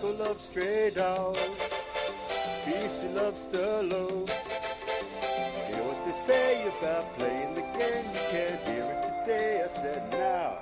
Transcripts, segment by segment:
Loves stray. Beastie loves what they say about playing the game? You can't hear it today. I said now.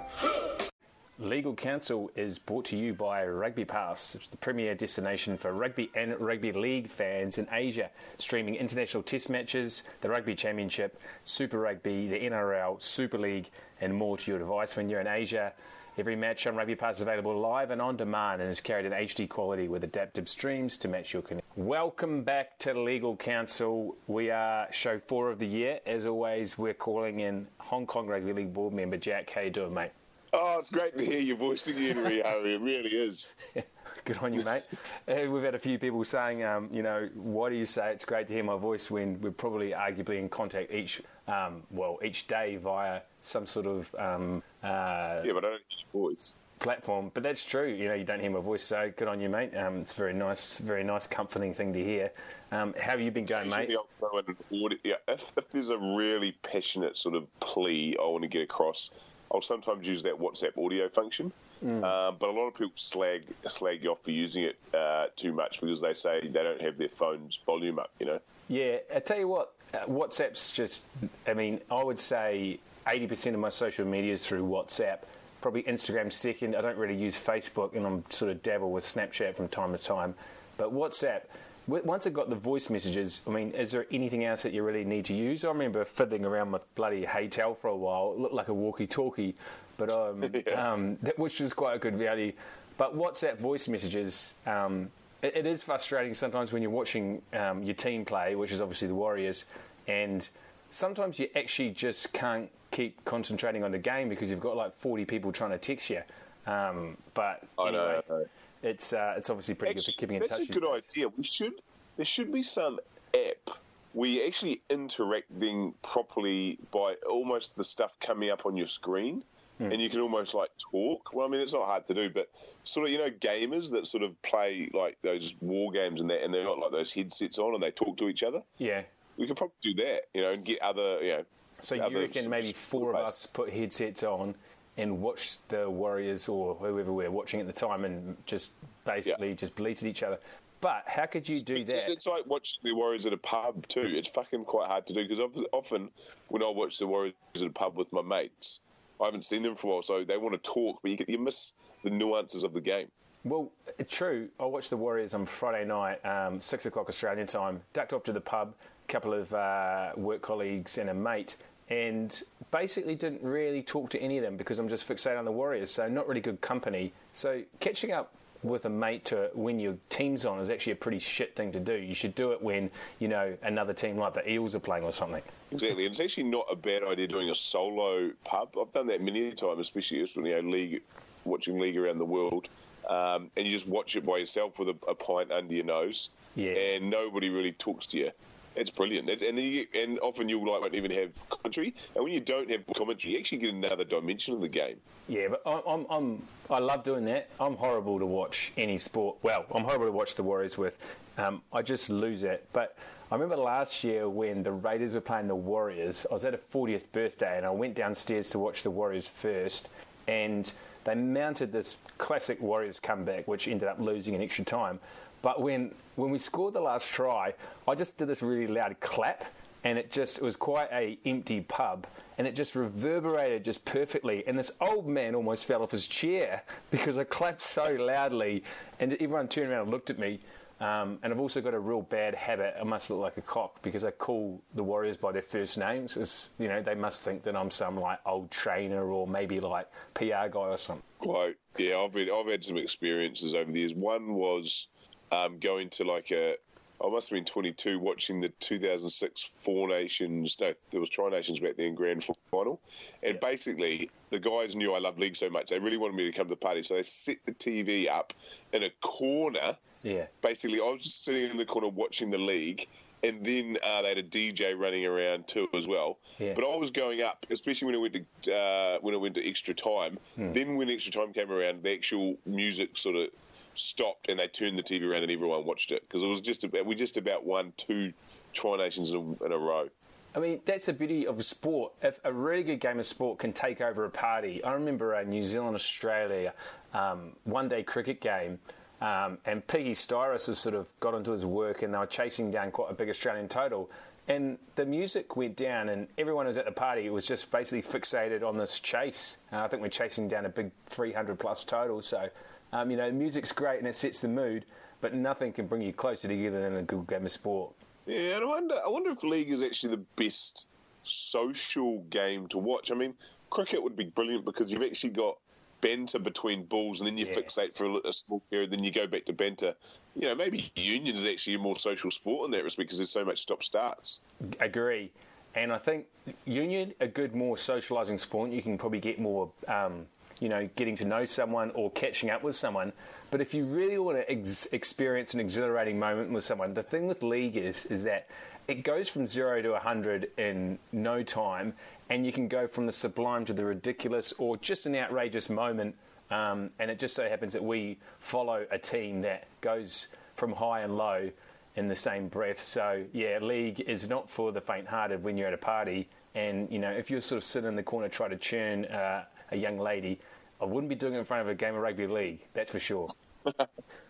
Legal Counsel is brought to you by Rugby Pass, the premier destination for rugby and rugby league fans in Asia, streaming international test matches, the Rugby Championship, Super Rugby, the NRL, Super League, and more to your device when you're in Asia. Every match on Rugby Pass is available live and on demand and is carried in HD quality with adaptive streams to match your connection. Welcome back to Legal Counsel. We are show four of the year. As always, we're calling in Hong Kong Rugby League board member Jack. How you doing, mate? Oh, it's great to hear your voice again, Rio. It really is. Good on you, mate. Uh, we've had a few people saying, um, you know, why do you say it's great to hear my voice when we're probably arguably in contact each, um, well, each day via some sort of um, uh, Yeah, but I don't hear your voice. platform. But that's true. You know, you don't hear my voice, so good on you, mate. Um, it's very nice, very nice, comforting thing to hear. Um, how have you been going, mate? I'll throw in an audio. Yeah, if, if there's a really passionate sort of plea I want to get across, I'll sometimes use that WhatsApp audio function. Mm. Um, but a lot of people slag slag you off for using it uh, too much because they say they don't have their phone's volume up. You know. Yeah, I tell you what, uh, WhatsApp's just. I mean, I would say eighty percent of my social media is through WhatsApp. Probably Instagram second. I don't really use Facebook, and I'm sort of dabble with Snapchat from time to time. But WhatsApp, once I got the voice messages, I mean, is there anything else that you really need to use? I remember fiddling around with bloody HeyTell for a while. It looked like a walkie-talkie, but um, um, that, which is quite a good value. But WhatsApp voice messages, um, it, it is frustrating sometimes when you're watching um, your team play, which is obviously the Warriors, and sometimes you actually just can't keep concentrating on the game because you've got like 40 people trying to text you. Um, but I know, anyway, know. it's uh, it's obviously pretty good for keeping in That's touch. a good idea. We should there should be some app where you're actually interacting properly by almost the stuff coming up on your screen. Hmm. And you can almost like talk. Well, I mean, it's not hard to do, but sort of, you know, gamers that sort of play like those war games and that, and they've got like those headsets on and they talk to each other. Yeah. We could probably do that, you know, and get other, you know. So you reckon maybe four of us put headsets on and watch the Warriors or whoever we're watching at the time and just basically just bleat at each other. But how could you do that? It's like watching the Warriors at a pub too. It's fucking quite hard to do because often when I watch the Warriors at a pub with my mates, I haven't seen them for a while, so they want to talk, but you, you miss the nuances of the game. Well, true. I watched the Warriors on Friday night, um, six o'clock Australian time. Ducked off to the pub, a couple of uh, work colleagues and a mate, and basically didn't really talk to any of them because I'm just fixated on the Warriors. So not really good company. So catching up with a mate to when your team's on is actually a pretty shit thing to do. You should do it when you know another team like the Eels are playing or something. Exactly, and it's actually not a bad idea doing a solo pub. I've done that many a time, especially when you know league, watching league around the world, um, and you just watch it by yourself with a, a pint under your nose, Yeah. and nobody really talks to you. It's brilliant, That's, and you, and often you like won't even have commentary, and when you don't have commentary, you actually get another dimension of the game. Yeah, but I'm, I'm, I'm I love doing that. I'm horrible to watch any sport. Well, I'm horrible to watch the Warriors with. Um, I just lose it. But I remember last year when the Raiders were playing the Warriors. I was at a 40th birthday and I went downstairs to watch the Warriors first, and they mounted this classic Warriors comeback, which ended up losing in extra time. But when when we scored the last try, I just did this really loud clap, and it just it was quite a empty pub, and it just reverberated just perfectly. And this old man almost fell off his chair because I clapped so loudly, and everyone turned around and looked at me. Um, and I've also got a real bad habit. I must look like a cock because I call the Warriors by their first names. It's, you know, they must think that I'm some like old trainer or maybe like PR guy or something. Quite, yeah. I've been, I've had some experiences over the years. One was um, going to like a, I must have been 22, watching the 2006 Four Nations. No, there was Tri Nations back then Grand Final, and basically the guys knew I loved league so much they really wanted me to come to the party, so they set the TV up in a corner. Yeah. Basically, I was just sitting in the corner watching the league. And then uh, they had a DJ running around too as well. Yeah. But I was going up, especially when it went to uh, when it went to extra time. Then when extra time came around, the actual music sort of stopped and they turned the TV around and everyone watched it because it was just about we just about won two Tri Nations in, in a row. I mean, that's the beauty of sport. If a really good game of sport can take over a party, I remember a New Zealand Australia um, one day cricket game. Um, and Piggy Styris has sort of got into his work and they were chasing down quite a big Australian total. And the music went down, and everyone who was at the party was just basically fixated on this chase. I think we're chasing down a big 300 plus total. So, um, you know, music's great and it sets the mood, but nothing can bring you closer together than a good game of sport. Yeah, and I wonder, I wonder if league is actually the best social game to watch. I mean, cricket would be brilliant because you've actually got banter between balls, and then you Yeah. fixate for a, a small period, then you go back to banter. You know, maybe union is actually a more social sport in that respect because there's so much stop starts. Agree. And I think Union, a good, more socialising sport, you can probably get more, um, you know, getting to know someone or catching up with someone. But if you really want to ex- experience an exhilarating moment with someone, the thing with League is, is that it goes from zero to 100 in no time, and you can go from the sublime to the ridiculous or just an outrageous moment. Um, and it just so happens that we follow a team that goes from high and low in the same breath. So yeah, league is not for the faint-hearted when you're at a party. And you know, if you're sort of sitting in the corner trying to churn uh, a young lady, I wouldn't be doing it in front of a game of rugby league. That's for sure. Uh,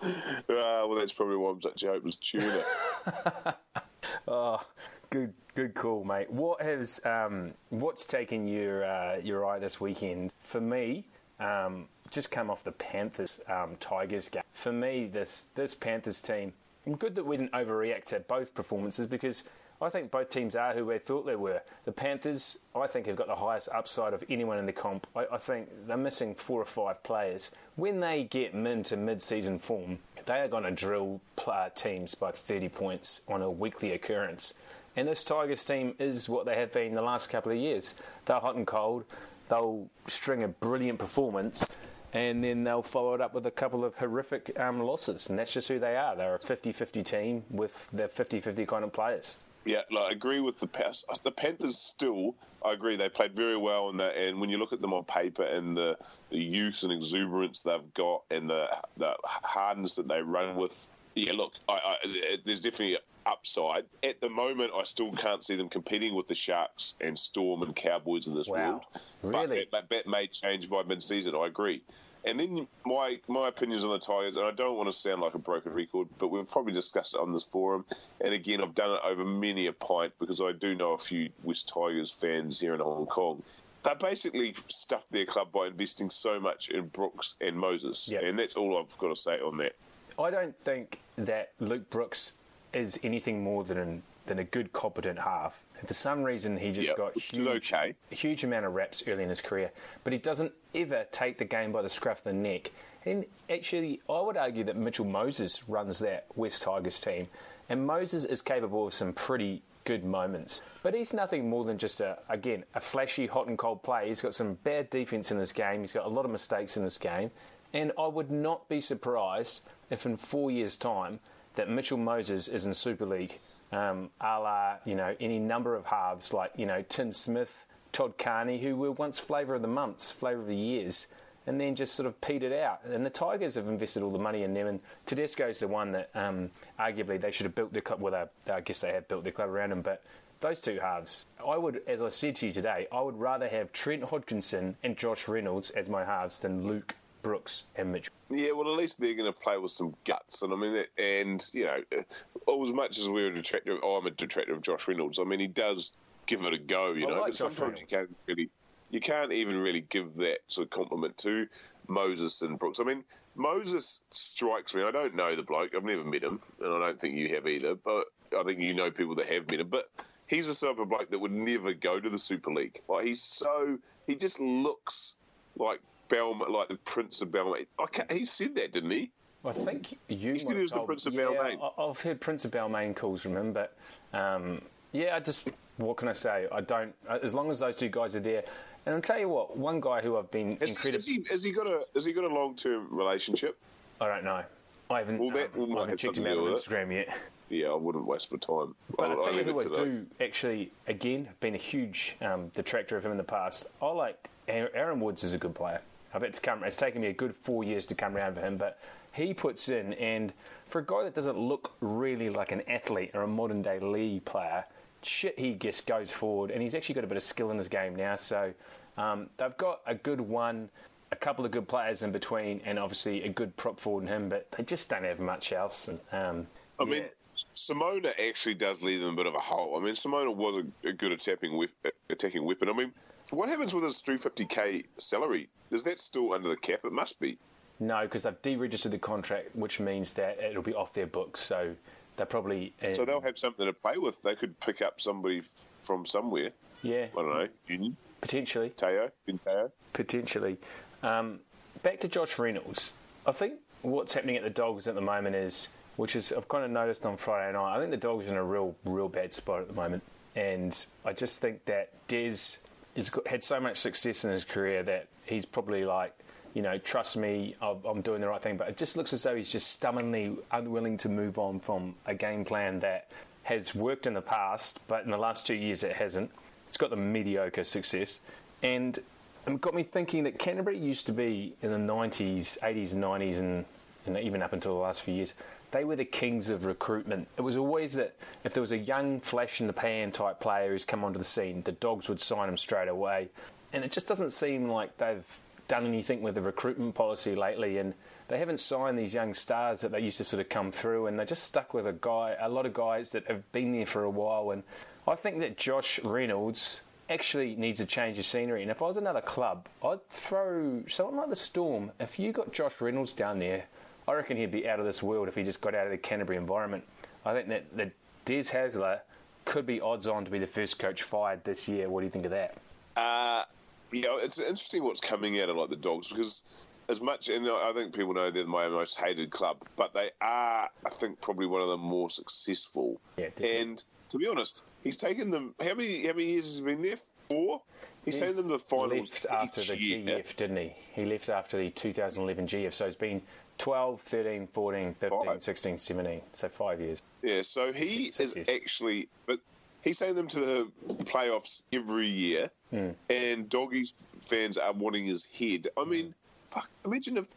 well, that's probably what I'm actually hoping hopeless tuner. Oh, good, good call, mate. What has um, what's taken your uh, your eye this weekend? For me, um, just come off the Panthers um, Tigers game. For me, this this Panthers team. I'm good that we didn't overreact to both performances because I think both teams are who we thought they were. The Panthers, I think, have got the highest upside of anyone in the comp. I, I think they're missing four or five players. When they get into mid-season form, they are going to drill uh, teams by 30 points on a weekly occurrence. And this Tigers team is what they have been the last couple of years. They're hot and cold. They'll string a brilliant performance and then they'll follow it up with a couple of horrific um, losses. And that's just who they are. They're a 50 50 team with their 50 50 kind of players. Yeah, like, I agree with the Panthers. The Panthers still, I agree, they played very well in that. And when you look at them on paper and the, the youth and exuberance they've got and the the hardness that they run with, yeah, look, I, I, there's definitely upside. At the moment, I still can't see them competing with the Sharks and Storm and Cowboys in this Wow. world. Really? But that, that may change by mid-season. I agree. And then my my opinions on the Tigers, and I don't want to sound like a broken record, but we've probably discussed it on this forum. And again, I've done it over many a pint because I do know a few West Tigers fans here in Hong Kong. They basically stuffed their club by investing so much in Brooks and Moses, Yep. and that's all I've got to say on that. I don't think that Luke Brooks is anything more than than a good, competent half. For some reason, he just Yeah, got huge, okay. a huge amount of reps early in his career, but he doesn't ever take the game by the scruff of the neck. And actually, I would argue that Mitchell Moses runs that West Tigers team, and Moses is capable of some pretty good moments. But he's nothing more than just a again a flashy, hot and cold play. He's got some bad defense in this game. He's got a lot of mistakes in this game, and I would not be surprised if in four years' time that Mitchell Moses is in Super League, um, a la you know any number of halves like you know Tim Smith, Todd Carney, who were once flavour of the months, flavour of the years, and then just sort of petered out. And the Tigers have invested all the money in them, and Tedesco's the one that um, arguably they should have built their club. Well, they, I guess they have built their club around him, but. Those two halves, I would, as I said to you today, I would rather have Trent Hodkinson and Josh Reynolds as my halves than Luke Brooks and Mitchell. Yeah, well, at least they're going to play with some guts, and I mean, and you know, uh, as much as we're a detractor, oh, I'm a detractor of Josh Reynolds. I mean, he does give it a go, you I know. like but Josh sometimes you can't really, you can't even really give that sort of compliment to Moses and Brooks. I mean, Moses strikes me. I don't know the bloke. I've never met him, and I don't think you have either. But I think you know people that have met him. But he's the type of bloke that would never go to the Super League. Like he's so, he just looks like Belmont, like the Prince of Belmont. He said that, didn't he? I think you. He said he was the Prince of yeah, Balmain. I've heard Prince of Balmain calls from him, but um, yeah, I just what can I say? I don't. As long as those two guys are there, and I'll tell you what, one guy who I've been Has, incredible. has he has he got a has he got a long term relationship? I don't know. I haven't. Well, that um, I haven't have checked him out on do with it. Instagram yet. Yeah, I wouldn't waste my time. But I'll, I tell you who I do actually, again, been a huge um, detractor of him in the past. I like Aaron Woods is a good player. It's come. It's taken me a good four years to come around for him, but he puts in, and for a guy that doesn't look really like an athlete or a modern day league player, shit, he just goes forward, and he's actually got a bit of skill in his game now. So um, they've got a good one. a couple of good players in between, and obviously a good prop forward in him, but they just don't have much else. And um, I yeah. mean, Simona actually does leave them a bit of a hole. I mean, Simona was a, a good attacking whip, attacking weapon. I mean, what happens with his 350k salary? Is that still under the cap? It must be. no, because they've deregistered the contract, which means that it'll be off their books. So they're probably uh, So they'll have something to play with. They could pick up somebody from somewhere. yeah, I don't know, Union, potentially. Teo, Ben Teo. potentially. Um, back to Josh Reynolds. I think what's happening at the Dogs at the moment is, which is I've kind of noticed on Friday night. I think the Dogs are in a real, real bad spot at the moment, and I just think that Des has had so much success in his career that he's probably like. You know, trust me, I'm doing the right thing. But it just looks as though he's just stubbornly unwilling to move on from a game plan that has worked in the past, but in the last two years it hasn't. It's got the mediocre success. And it got me thinking that Canterbury used to be in the 90s, 80s, 90s, and, and even up until the last few years, they were the kings of recruitment. It was always that if there was a young flash in the pan type player who's come onto the scene, the dogs would sign him straight away. And it just doesn't seem like they've done anything with the recruitment policy lately. And they haven't signed these young stars that they used to sort of come through, and they're just stuck with a guy, a lot of guys that have been there for a while. And I think that Josh Reynolds actually needs a change of scenery. And if I was another club, I'd throw someone like the Storm. If you got Josh Reynolds down there, I reckon he'd be out of this world if he just got out of the Canterbury environment. I think that, that Des Hasler could be odds on to be the first coach fired this year. What do you think of that? Uh, yeah, it's interesting what's coming out of like the Dogs because as much, and I think people know they're my most hated club, but they are, I think, probably one of the more successful. Yeah, definitely. and to be honest, he's taken them. How many? How many years has he been there? Four. He's taken them to the finals left after the year. GF, didn't he? He left after the 2011 GF, so it's been 12, 13, 14, 15, Five. 16, 17. So five years. Yeah, so he Six is years. actually, but he's taking them to the playoffs every year, Hmm. and doggies fans are wanting his head. I mean, fuck, imagine if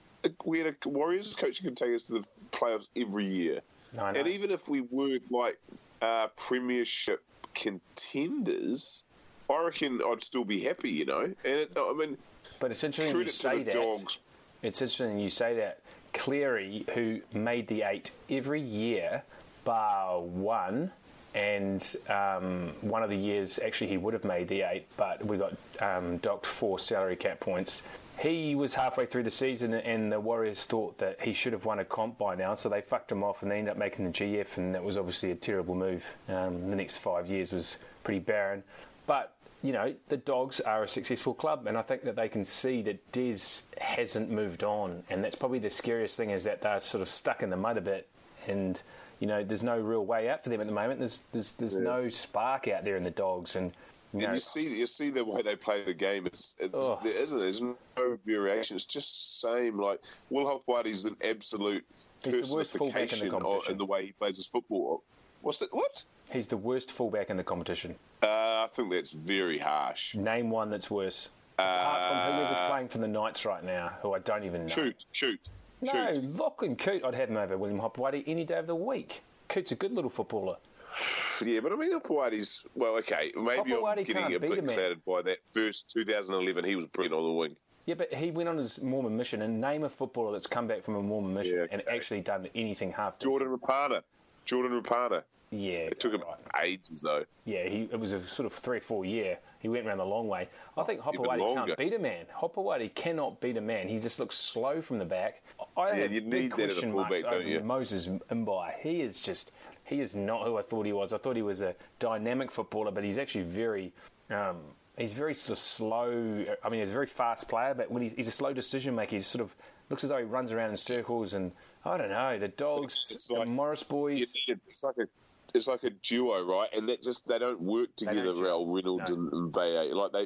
we had a Warriors coach who could take us to the playoffs every year, I know. and even if we weren't like uh, Premiership contenders, I reckon I'd still be happy, you know. And it, I mean, But it's interesting you say the that. dogs. It's interesting you say that. Cleary, who made the eight every year, bar one, and um, one of the years actually he would have made the eight, but we got um, docked four salary cap points. He was halfway through the season, and the Warriors thought that he should have won a comp by now, so they fucked him off, and they ended up making the GF, and that was obviously a terrible move. Um, the next five years was pretty barren, but you know, the Dogs are a successful club, and I think that they can see that Des hasn't moved on, and that's probably the scariest thing is that they're sort of stuck in the mud a bit, and you know, there's no real way out for them at the moment. There's there's there's no spark out there in the Dogs, and you know, And you see, you see the way they play the game. It's, it's Oh. there isn't. There's no variation. It's just same. Like Will Hopoate's an absolute He's the worst in the personification of, in the way he plays his football. What's that? What? He's the worst fullback in the competition. Uh, I think that's very harsh. Name one that's worse. Apart from whoever's Uh, playing for the Knights right now, who I don't even know. Shoot, shoot, No, shoot. Lachlan Coote, I'd have him over William Hopoate any day of the week. Coote's a good little footballer. Yeah, but I mean, Hopoate's well, okay. Maybe I'm getting a bit clouded by that first 2011. He was brilliant on the wing. Yeah, but he went on his Mormon mission and name a footballer that's come back from a Mormon mission Yeah, and actually done anything half. Jordan Rapana. Jordan Rapana. Yeah, It took him right. ages though. Yeah, he, it was a sort of three or four year. He went around the long way. I think longer. can't beat a man. Hopoate cannot beat a man. He just looks slow from the back. I Yeah, you big need that as a question fullback, don't over you? Moses Mbye. He is just he is not who I thought he was. I thought he was a dynamic footballer, but he's actually very. Um, He's very sort of slow. I mean, he's a very fast player, but when he's, he's a slow decision maker, he sort of looks as though he runs around in circles. And I don't know, the dogs, It's the like- Morris boys. It. It's like a it's like a duo, right? And that just they don't work together. don't Reynolds No. and, and Mbye. Like they,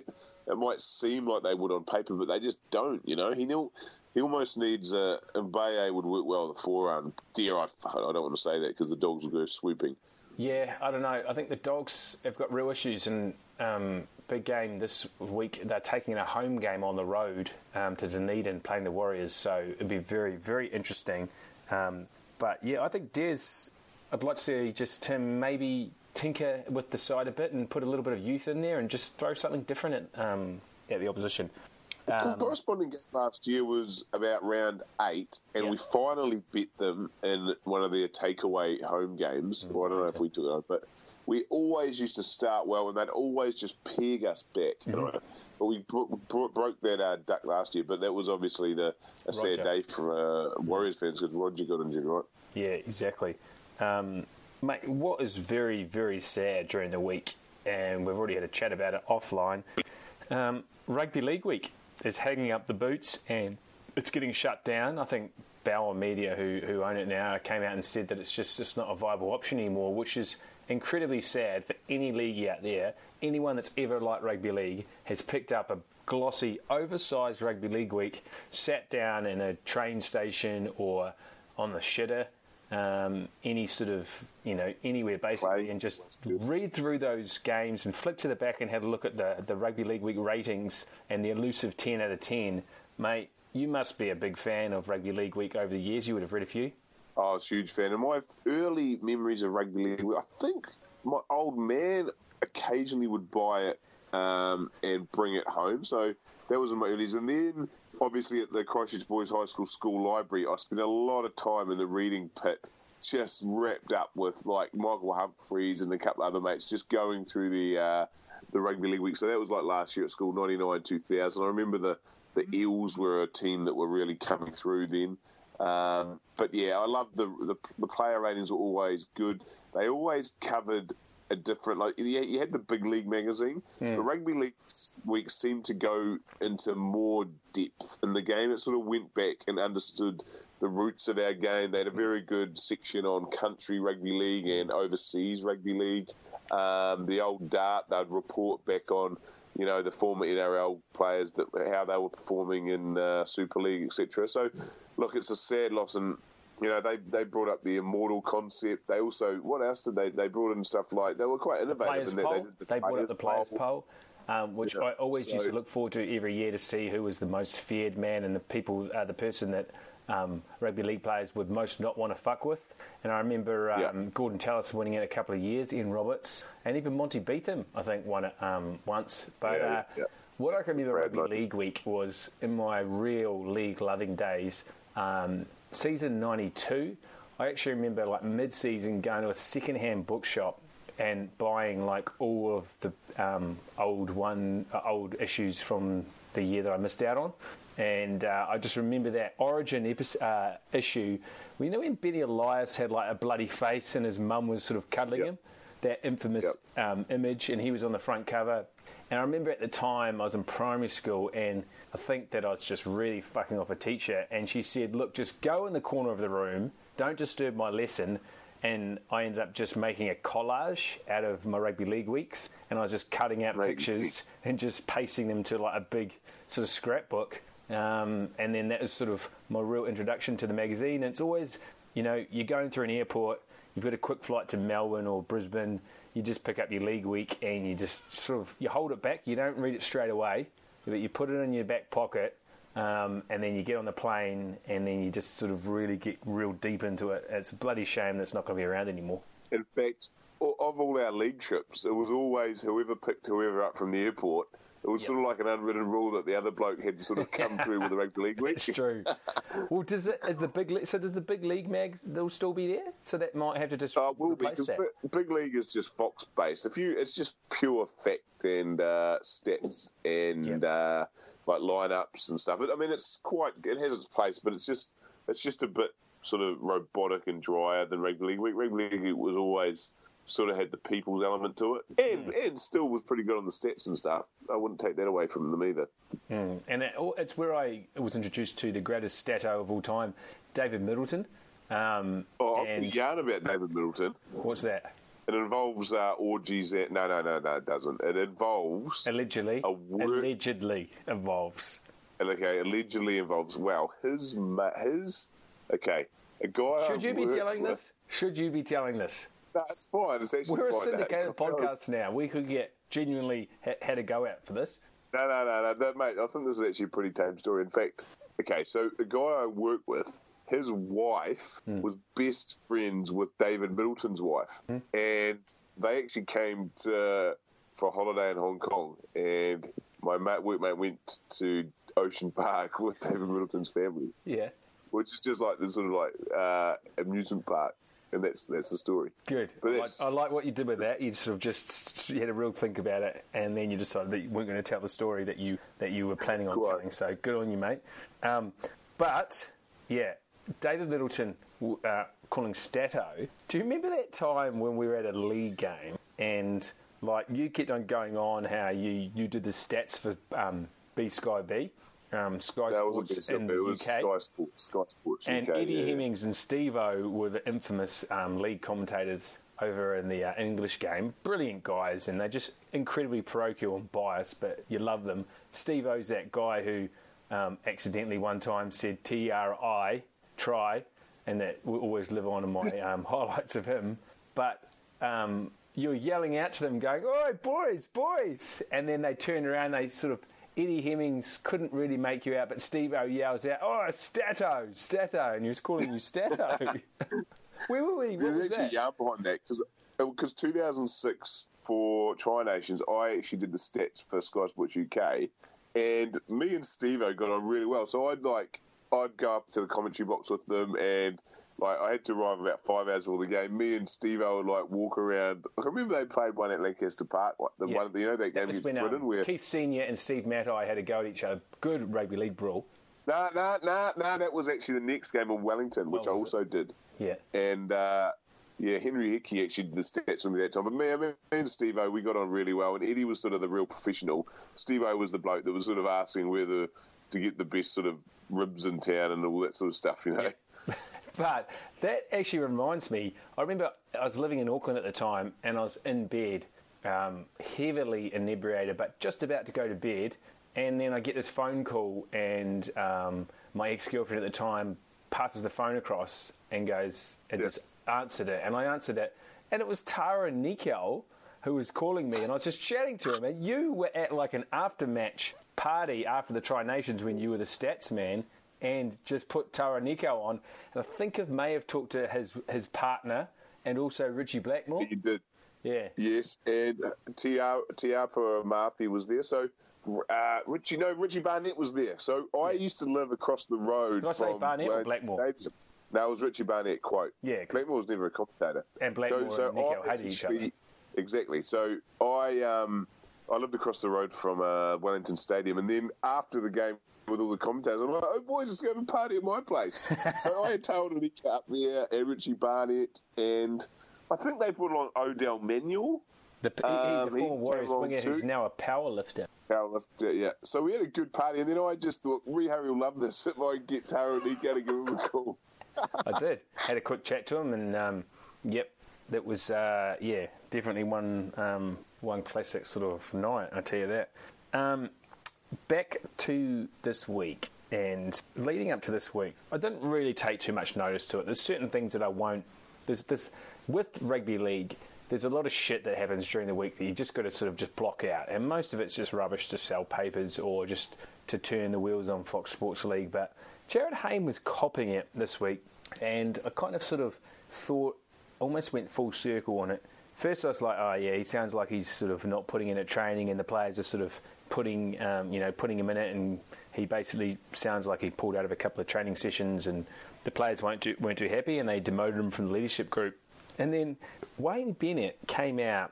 it might seem like they would on paper, but they just don't. You know, he knew he almost needs a and Mbye would work well with the forearm. Dear, I, I don't want to say that because the dogs will go swooping. Yeah, I don't know. I think the Dogs have got real issues, and um, big game this week. They're taking a home game on the road um, to Dunedin, playing the Warriors. So it'd be very, very interesting. Um, but yeah, I think Des. I'd like to see just him maybe tinker with the side a bit and put a little bit of youth in there and just throw something different at, um, at the opposition. The corresponding game last year was about round eight, and Yeah. we finally beat them in one of their takeaway home games. Mm, well, I don't know if we took it on, but we always used to start well, and they'd always just peg us back. Mm-hmm. But we bro- bro- broke that uh, duck last year, but that was obviously the a sad day for uh, Warriors fans because Roger got injured, right? Yeah, exactly. Um, mate, what is very, very sad during the week, and we've already had a chat about it offline. Um, Rugby League Week is hanging up the boots, and it's getting shut down. I think Bauer Media, who who own it now, came out and said that it's just just not a viable option anymore, which is incredibly sad for any league out there. Anyone that's ever liked rugby league has picked up a glossy, oversized rugby league week, sat down in a train station or on the shitter, um, any sort of you know anywhere basically, Play. and just read through those games and flick to the back and have a look at the the rugby league week ratings and the elusive ten out of ten, mate. You must be a big fan of rugby league week over the years. You would have read a few. Oh, I was a huge fan. And my early memories of rugby league, week, I think my old man occasionally would buy it um, and bring it home. So that was in my earlies. And then, obviously, at the Christchurch Boys High School school library, I spent a lot of time in the reading pit, just wrapped up with like Michael Humphreys and a couple other mates, just going through the uh, the rugby league week. So that was like last year at school, ninety nine two thousand. I remember the the Eels were a team that were really coming through then. Um, but yeah, I love the, the the player ratings were always good. They always covered a different like you you had the big league magazine. but rugby league week seemed to go into more depth in the game. It sort of went back and understood the roots of our game. They had a very good section on country rugby league and overseas rugby league. Um, the old dart, they'd report back on you know the former NRL players that how they were performing in uh, Super League, etc. So, look, it's a sad loss, and you know they they brought up the immortal concept. They also what else did they they brought in stuff like they were quite innovative Players in that poll. they did the They brought up players the players poll. poll. Um, which Yeah, I always used to look forward to every year to see who was the most feared man and the people, uh, the person that um, rugby league players would most not want to fuck with. And I remember um, Yeah. Gordon Tallis winning it a couple of years, Ian Roberts, and even Monty Betham, I think, won it um, once. But Yeah, uh, what I can remember rugby league week was in my real league loving days, um, season '92. I actually remember like mid-season going to a second-hand bookshop and buying like all of the um, old one uh, old issues from the year that I missed out on. And uh, I just remember that Origin epi- uh, issue. Well, you know when Benny Elias had like a bloody face and his mum was sort of cuddling Yep. him, that infamous Yep. um, image, and he was on the front cover. And I remember at the time I was in primary school, and I think that I was just really fucking off a teacher. And she said, "Look, just go in the corner of the room. Don't disturb my lesson." And I ended up just making a collage out of my rugby league weeks, and I was just cutting out Rugby pictures and just pasting them to like a big sort of scrapbook. Um, and then that was sort of my real introduction to the magazine. And it's always, you know, you're going through an airport, you've got a quick flight to Melbourne or Brisbane, you just pick up your league week and you just sort of you hold it back. You don't read it straight away, but you put it in your back pocket. Um, and then you get on the plane, and then you just sort of really get real deep into it. It's a bloody shame that's not going to be around anymore. In fact, of all our league trips, it was always whoever picked whoever up from the airport. It was sort of like an unwritten rule that the other bloke had to sort of come through with the rugby league week. It's true. well, does it? Is the big le- so does the big league mag? They'll still be there, so that might have to just Uh, will be because big league is just Fox based. If you, it's just pure fact and uh, stats and uh, like lineups and stuff. I mean, it's quite. It has its place, but it's just it's just a bit sort of robotic and drier than rugby league. Week. Rugby league was always sort of had the people's element to it, and Mm. and still was pretty good on the stats and stuff. I wouldn't take that away from them either. And it, oh, it's where I was introduced to the greatest stato of all time, David Middleton. Um, Oh, I've and yarn about David Middleton. what's that? It involves uh, orgies. And, no, no, no, no, it doesn't. It involves. Allegedly, A allegedly involves. okay, allegedly involves. Well, his his okay, a guy. Should I you be telling with- this? Should you be telling this? It's fine. It's actually We're a syndicated podcast now. We could get genuinely ha- had a go out for this. No, no, no, no, that, mate. I think this is actually a pretty tame story. In fact, okay, so the guy I work with, his wife Hmm. was best friends with David Middleton's wife, Hmm. and they actually came to for a holiday in Hong Kong. And my mate, workmate went to Ocean Park with David Middleton's family, Yeah. which is just like this sort of like uh, amusement park, and that's that's the story. Good. But I like, I like what you did with that. You sort of just you had a real think about it, and then you decided that you weren't going to tell the story that you that you were planning on telling. So good on you, mate. Um, but yeah, David Middleton uh, calling Stato. Do you remember that time when we were at a league game and like you kept on going on how you you did the stats for um, B Sky B, um, Sky That Sports in the was UK. Sky Sports, Sky Sports And UK, Eddie yeah. Hemmings and Steve-O were the infamous um, league commentators over in the uh, English game. Brilliant guys, and they're just incredibly parochial and biased, but you love them. Steve-O's that guy who um, accidentally one time said T-R-I, try, and that will always live on in my um, highlights of him. But um, you're yelling out to them, going, "Oi, boys, boys!" And then they turn around, they sort of Eddie Hemmings couldn't really make you out, but Steve O yells out, "Oh, Stato, Stato," and he was calling you Stato. Where were we? What There's actually that? a yarn behind that because because uh, 2006 for Tri Nations, I actually did the stats for Sky Sports UK, and me and Steve O got on really well. So I'd like I'd go up to the commentary box with them, and like I had to arrive about five hours before the game. Me and Steve O would like walk around. I remember they played one at Lancaster Park, like the Yeah. one you know that That game against when Britain, um, where Keith Senior and Steve Matai had a go at each other. Good rugby league brawl. nah nah nah nah that was actually the next game in Wellington, which I Oh, it? also did. Yeah. and uh, yeah, Henry Hickey actually did the stats me that time. But me, me and Steve O, we got on really well, and Eddie was sort of the real professional. Steve O was the bloke that was sort of asking whether to get the best sort of ribs in town and all that sort of stuff, you know. But that actually reminds me. I remember I was living in Auckland at the time, and I was in bed, um, heavily inebriated, but just about to go to bed. And then I get this phone call, and um, my ex-girlfriend at the time passes the phone across and goes, and Yeah. just answered it, and I answered it, and it was Tawera Nikau who was calling me, and I was just chatting to him. And you were at like an after-match party after the Tri Nations when you were the stats man, and just put Tawera Nikau on. And I think I may have talked to his his partner and also Richie Blackmore. He did, Yeah, yes, and Tia- Tiapa Marpi was there. So, uh, Richie, no, Richie Barnett was there. So I used to live across the road Did I say from Barnett or Blackmore? Stadium. No, it was Richie Barnett, quote. Yeah, Blackmore was never a commentator. and Blackmore and Nikau hated each other. Exactly. So I um I lived across the road from uh, Wellington Stadium, and then after the game with all the commentators, I'm like, "Oh boys, let's go have a party at my place." so I had Taylor Nick up there, and Richie Barnett, and I think they put along Odell Manuel, The, he- Um, the former Warriors winger who's now a power lifter. powerlifter. Yeah. So we had a good party, and then I just thought, "Ree Harry will love this if I get Tawera Nikau to give him a call." I did. Had a quick chat to him, and um, yep, that was uh, yeah, definitely one um, one classic sort of night. I tell you that. Um, back to this week, and leading up to this week, I didn't really take too much notice to it. There's certain things that I won't. There's this with rugby league. There's a lot of shit that happens during the week that you just got to sort of just block out, and most of it's just rubbish to sell papers or just to turn the wheels on Fox Sports League. But Jarryd Hayne was copying it this week, and I kind of sort of thought, almost went full circle on it. First, I was like, oh yeah, he sounds like he's sort of not putting in at training, and the players are sort of putting, um, you know, putting him in it, and he basically sounds like he pulled out of a couple of training sessions, and the players weren't too, weren't too happy, and they demoted him from the leadership group. And then Wayne Bennett came out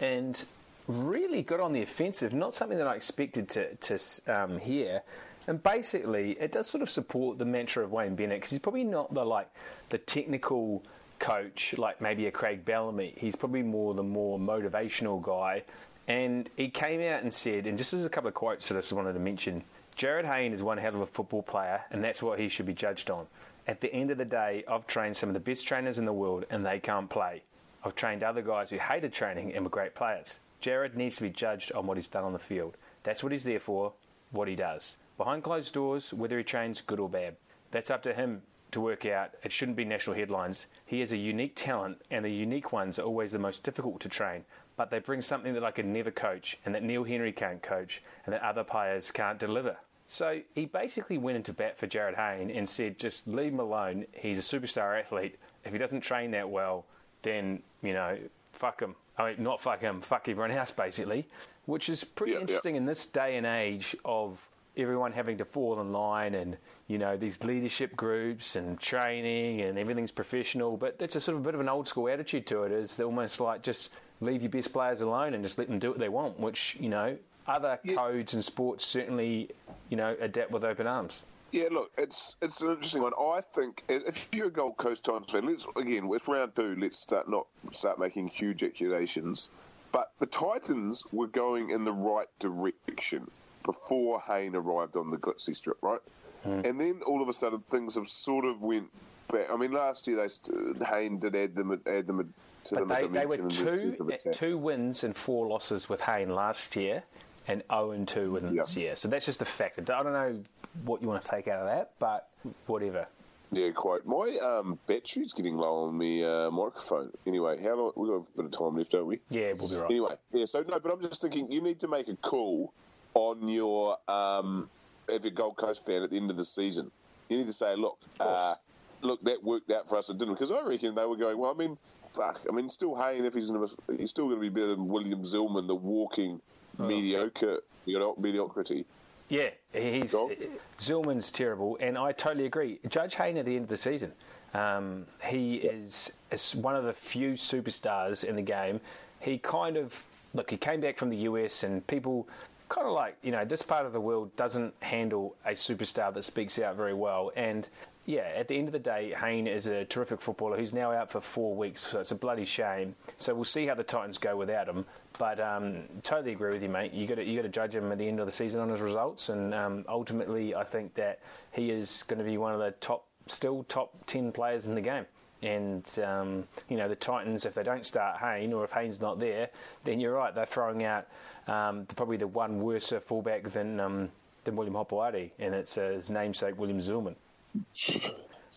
and really got on the offensive. Not something that I expected to to um, hear. And basically, it does sort of support the mantra of Wayne Bennett because he's probably not the like the technical coach like maybe a Craig Bellamy. He's probably more the more motivational guy. And he came out and said, and just as a couple of quotes that I just wanted to mention, Jarryd Hayne is one hell of a football player, and that's what he should be judged on. At the end of the day, I've trained some of the best trainers in the world, and they can't play. I've trained other guys who hated training and were great players. Jarryd needs to be judged on what he's done on the field. That's what he's there for, what he does. Behind closed doors, whether he trains good or bad, that's up to him to work out. It shouldn't be national headlines. He has a unique talent, and the unique ones are always the most difficult to train. But they bring something that I could never coach, and that Neil Henry can't coach, and that other players can't deliver. So he basically went into bat for Jarryd Hayne and said, just leave him alone. He's a superstar athlete. If he doesn't train that well, then, you know, fuck him. I mean, not fuck him, fuck everyone else, basically. Which is pretty Yeah, yeah. interesting in this day and age of everyone having to fall in line and you know these leadership groups and training and everything's professional but that's a sort of a bit of an old school attitude to it is almost like just leave your best players alone and just let them do what they want which you know other Yeah. codes and sports certainly you know adapt with open arms Yeah, look, it's it's an interesting one. I think if you're a Gold Coast Titans fan, let's again with round two, let's start not start making huge accusations. But the Titans were going in the right direction before Hayne arrived on the glitzy strip, right? Hmm. And then all of a sudden things have sort of went back. I mean, last year they st- Hayne did add them add them to but the they, they were two attack. two wins and four losses with Hayne last year and 0 and 2 with him Yeah. this year so that's just a fact I don't know what you want to take out of that but whatever Yeah, quite. My um, battery's getting low on the uh, microphone. Anyway, how long? We've got a bit of time left, don't we? yeah we'll be right Anyway, yeah. So no, but I'm just thinking you need to make a call on your um, if you're a Gold Coast fan at the end of the season. You need to say, look, uh, look, that worked out for us. It didn't because I reckon they were going. Well, I mean, fuck. I mean, still Hayne if he's gonna, he's still going to be better than William Zillman, the walking mediocre mediocrity. Yeah, he's Dog? Zillman's terrible, and I totally agree. Judge Hayne at the end of the season, um, he is, is one of the few superstars in the game. He kind of look, he came back from the US, and people kind of like you know this part of the world doesn't handle a superstar that speaks out very well, and yeah, at the end of the day, Hayne is a terrific footballer who's now out for four weeks, so it's a bloody shame. So we'll see how the Titans go without him. But um, totally agree with you, mate. You got to you got to judge him at the end of the season on his results, and um, ultimately, I think that he is going to be one of the top, still top ten players in the game. And um, you know the Titans, if they don't start Hayne or if Hayne's not there, then you're right. They're throwing out um, probably the one worse fullback than um, than William Hopoate, and it's uh, his namesake William Zillman. It's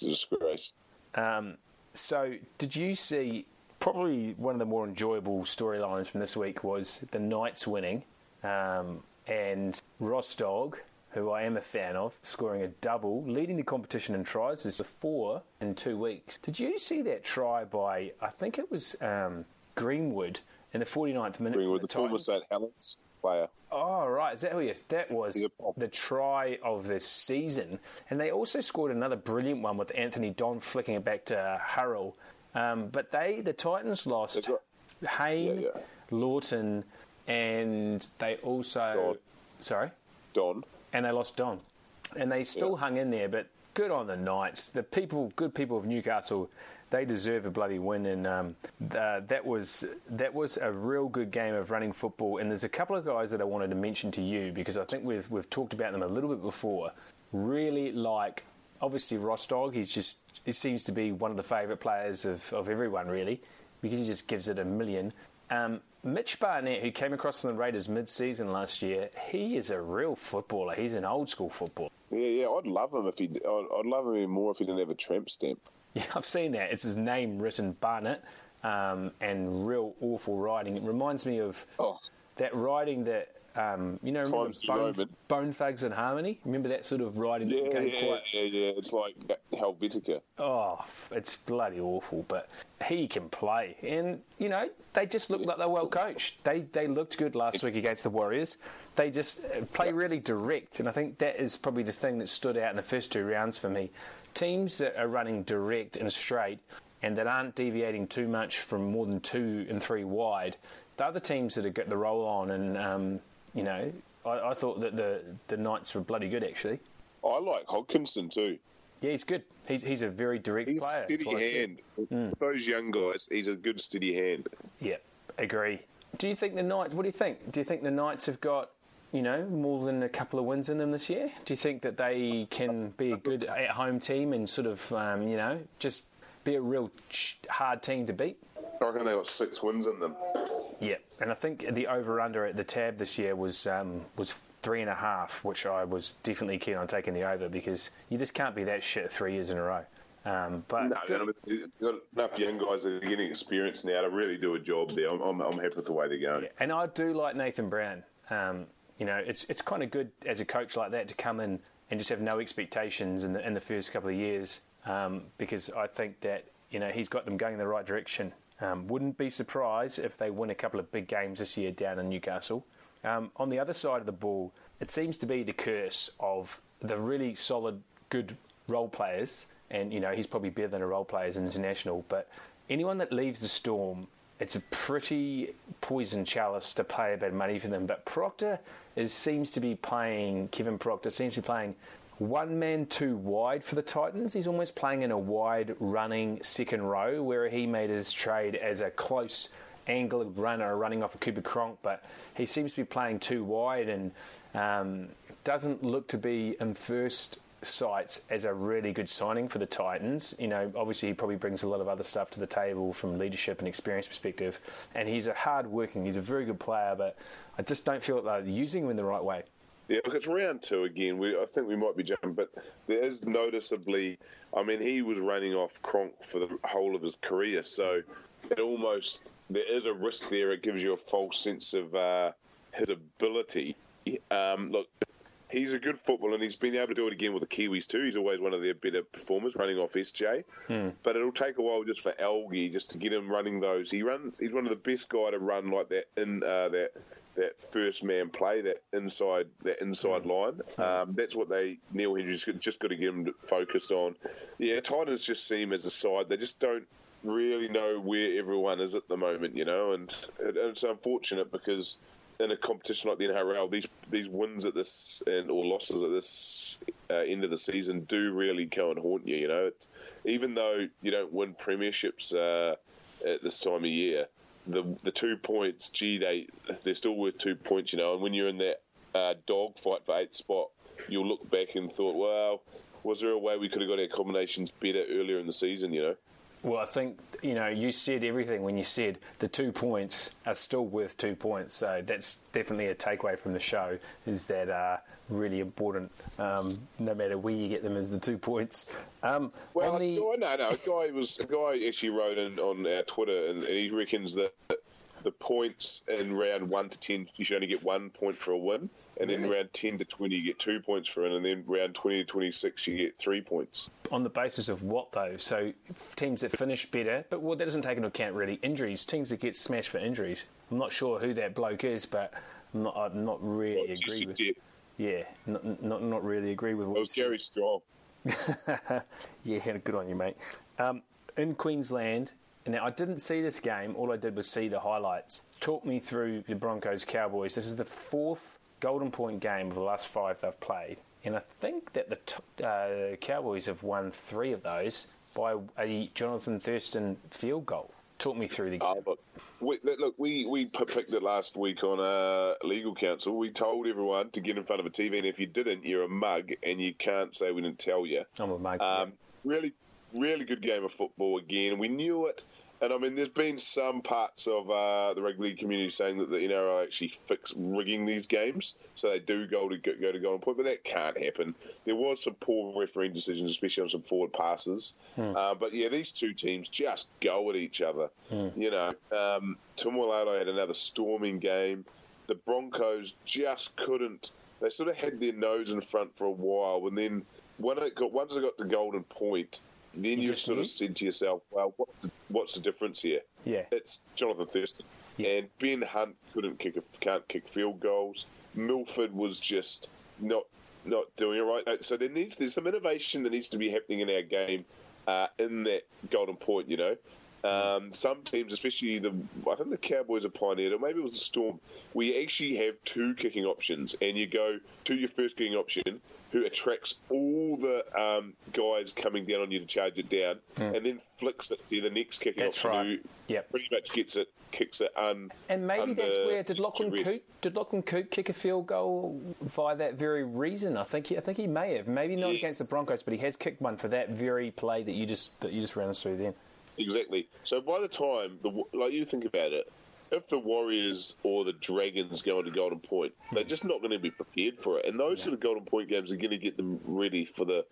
a disgrace. So, did you see? Probably one of the more enjoyable storylines from this week was the Knights winning, um, and Rostog, who I am a fan of, scoring a double, leading the competition in tries. This is four in two weeks. Did you see that try by? I think it was um, Greenwood in the 49th minute. Greenwood, for the former? St Helens player. Oh, right. Is that who he is? That was the try of this season. And they also scored another brilliant one with Anthony Don flicking it back to Harrell. Um, but they, the Titans lost got- Hayne, Yeah, yeah. Lawton, and they also. Don. Sorry? Don. and they lost Don, and they still Yeah. hung in there. But good on the Knights. The people, good people of Newcastle, they deserve a bloody win, and um, uh, that was that was a real good game of running football. And there's a couple of guys that I wanted to mention to you because I think we've we've talked about them a little bit before. Really like, obviously Rostog. He's just he seems to be one of the favourite players of, of everyone really because he just gives it a million. Um, Mitch Barnett, who came across from the Raiders mid-season last year, he is a real footballer. He's an old school footballer. Yeah, yeah. I'd love him if he. I'd, I'd love him more if he didn't have a tramp stamp. Yeah, I've seen that. It's his name written Barnett, um, and real awful writing. It reminds me of Oh, that writing that um, you know, Bone. Bone Thugs and Harmony. Remember that sort of writing that yeah, became yeah, quite yeah, yeah. It's like Helvetica. Oh, it's bloody awful, but he can play, and you know they just look like they're well coached. They they looked good last week against the Warriors. They just uh, play really direct, and I think that is probably the thing that stood out in the first two rounds for me. Teams that are running direct and straight, and that aren't deviating too much from more than two and three wide. The other teams that have got the roll on, and um, you know, I, I thought that the the Knights were bloody good actually. I like Hodkinson too. Yeah, he's good. He's he's a very direct He's player. a steady That's what I said. hand. Hmm. Those young guys, he's a good steady hand. Yeah, agree. Do you think the Knights? What do you think? Do you think the Knights have got, you know, more than a couple of wins in them this year? Do you think that they can be a good at-home team and sort of, um, you know, just be a real ch- hard team to beat? I reckon they got six wins in them. Yeah, and I think the over/under at the tab this year was um, was three and a half, which I was definitely keen on taking the over because you just can't be that shit three years in a row. Um, but No, good- I mean, they've got enough young guys that are getting experience now to really do a job there. I'm, I'm, I'm happy with the way they're going. And I do like Nathan Brown. Um, you know, it's it's kind of good as a coach like that to come in and just have no expectations in the in the first couple of years um, because I think that you know he's got them going in the right direction. Um, wouldn't be surprised if they win a couple of big games this year down in Newcastle. Um, on the other side of the ball, it seems to be the curse of the really solid, good role players. And, you know, he's probably better than a role player as an international. But anyone that leaves the Storm, it's a pretty poison chalice to pay a bit of money for them. But Proctor is, seems to be playing, Kevin Proctor seems to be playing one man too wide for the Titans. He's almost playing in a wide running second row where he made his trade as a close angled runner running off a Cooper Cronk, but he seems to be playing too wide and um, doesn't look to be in first sights as a really good signing for the Titans. You know, obviously he probably brings a lot of other stuff to the table from leadership and experience perspective, and he's a hard working, he's a very good player, but I just don't feel like they're using him in the right way. Yeah, look, it's round two again. We, I think we might be jumping, but there is noticeably. I mean, he was running off Cronk for the whole of his career, so it almost there is a risk there. It gives you a false sense of uh, his ability. Um, look, he's a good footballer, and he's been able to do it again with the Kiwis too. He's always one of their better performers, running off SJ. Hmm. But it'll take a while just for Algie just to get him running those. He runs. He's one of the best guy to run like that in uh, that that first man play, that inside that inside line. Um, that's what they Neil Henry's just got to get him focused on. Yeah, Titans just seem as a side they just don't really know where everyone is at the moment, you know, and, it, it's unfortunate because in a competition like the NRL, these these wins at this and or losses at this uh, end of the season do really go and haunt you. You know, even though you don't win premierships uh, at this time of year, the the two points, gee, they they're still worth two points. You know, and when you're in that uh, dog fight for eighth spot, you'll look back and thought, well, was there a way we could have got our combinations better earlier in the season? You know. Well, I think you know you said everything when you said the two points are still worth two points. So that's definitely a takeaway from the show. Is that uh, really important? Um, no matter where you get them, is the two points. Um, well, the... no, no, no. A guy was a guy actually wrote in on our Twitter, and, and he reckons that the points in round one to ten, you should only get one point for a win, and then Really? round ten to twenty, you get two points for it, and then round twenty to twenty-six, you get three points. on the basis of what though? So teams that finish better, but well, that doesn't take into account really injuries. Teams that get smashed for injuries. I'm not sure who that bloke is, but I'm not, I'm not really Well, agree with. Depp. Yeah, not, not not really agree with what It was you said. Gary Strong. Yeah, good on you, mate. Um, in Queensland, now I didn't see this game. All I did was see the highlights. Talk me through the Broncos Cowboys. This is the fourth Golden Point game of the last five they've played, and I think that the t- uh, Cowboys have won three of those by a Jonathan Thurston field goal. Talk me through the game. Uh, look, we, look, we we picked it last week on uh, legal counsel. We told everyone to get in front of a TV, and if you didn't, you're a mug, and you can't say we didn't tell you. I'm a mug. Um, really, really good game of football again. We knew it, and I mean, there's been some parts of uh, the rugby league community saying that the NRL actually fix rigging these games, so they do go to go to golden point, but that can't happen. There was some poor refereeing decisions, especially on some forward passes. Uh, but yeah, these two teams just go at each other. You know, um, Taumalolo had another storming game. The Broncos just couldn't. They sort of had their nose in front for a while, and then when it got once it got to golden point, then you, sort knew? of said to yourself, "Well, what's the, what's the difference here?" Yeah. it's Jonathan Thurston, Yeah. and Ben Hunt couldn't kick a, can't kick field goals. Milford was just not not doing it right. Uh, So there needs there's some innovation that needs to be happening in our game uh, in that golden point. You know. Um, some teams, especially the, I think the Cowboys are pioneered, or maybe it was the Storm. We actually have two kicking options, and you go to your first kicking option, who attracts all the um, guys coming down on you to charge it down, and then flicks it to the next kicking. That's option, right. who Yep. pretty much gets it, kicks it un. And maybe that's where did Lachlan. Coop did Lachlan kick a field goal via that very reason? I think he, I think he may have. Maybe not Yes. against the Broncos, but he has kicked one for that very play that you just that you just ran us through then. Exactly. So by the time, the like you think about it, if the Warriors or the Dragons go into Golden Point, they're just not going to be prepared for it. And those sort of Golden Point games are going to get them ready for the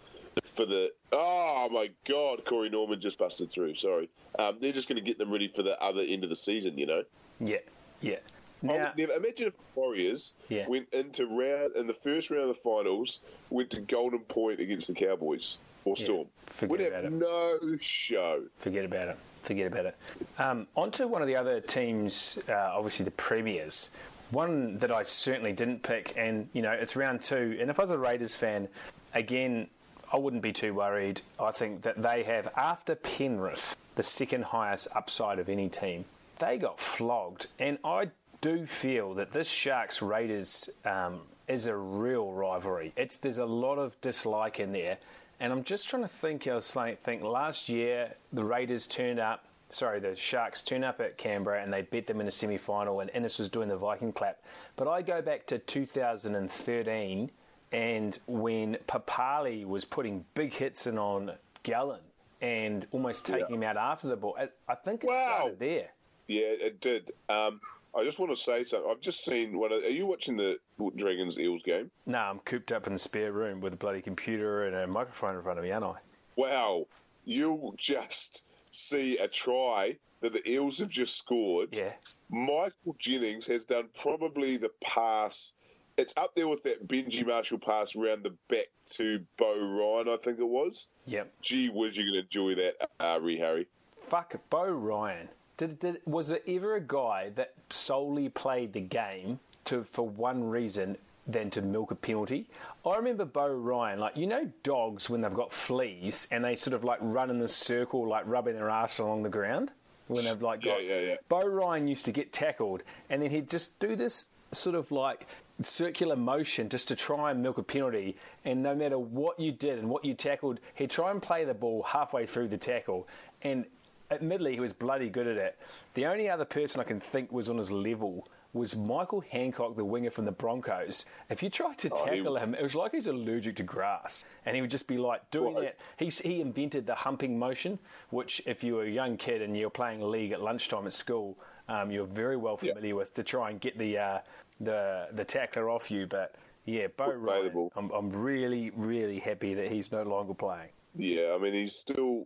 for the. Oh my God, Corey Norman just busted through. Sorry, um, they're just going to get them ready for the other end of the season. You know. Yeah, yeah. Now, never, imagine if the Warriors Yeah. went into round in the first round of the finals, went to Golden Point against the Cowboys or Storm. forget We'd about it. no show. forget about it. Forget about it. Um, on to one of the other teams, uh, obviously the premiers. one that I certainly didn't pick, and you know it's round two. And if I was a Raiders fan, again, I wouldn't be too worried. I think that they have, after Penrith, the second highest upside of any team. They got flogged, and I do feel that this Sharks Raiders um, is a real rivalry. It's there's a lot of dislike in there, and I'm just trying to think. I was like, think last year the Raiders turned up. Sorry, the Sharks turned up at Canberra and they beat them in a semi final, and Ennis was doing the Viking clap. But I go back to 2013 and when Papalii was putting big hits in on Gallen and almost taking yeah. him out after the ball. I, I think it wow. started there. Yeah, it did. Um, I just want to say something. I've just seen one. Of, are you watching the Dragons Eels game? No, I'm cooped up in the spare room with a bloody computer and a microphone in front of me, aren't I? Wow, you'll just see a try that the Eels have just scored. Yeah. Michael Jennings has done probably the pass. It's up there with that Benji Marshall pass around the back to Beau Ryan, I think it was. Yep. Gee whiz, you're going to enjoy that, uh, Harry. Fuck, Beau Ryan. Did, did, was there ever a guy that solely played the game to for one reason than to milk a penalty? I remember Beau Ryan, like you know, dogs when they've got fleas and they sort of like run in a circle, like rubbing their arse along the ground when they've like got. Yeah, yeah, yeah. Beau Ryan used to get tackled, and then he'd just do this sort of like circular motion just to try and milk a penalty. And no matter what you did and what you tackled, he'd try and play the ball halfway through the tackle. And admittedly, he was bloody good at it. The only other person I can think was on his level was Michael Hancock, the winger from the Broncos. If you tried to oh, tackle he... him, it was like he's allergic to grass, and he would just be like doing that. He he invented the humping motion, which if you were a young kid and you're playing league at lunchtime at school, um, you're very well familiar yep. with to try and get the uh, the the tackler off you. But yeah, Beau Ryan, I'm, I'm really really happy that he's no longer playing. Yeah, I mean he's still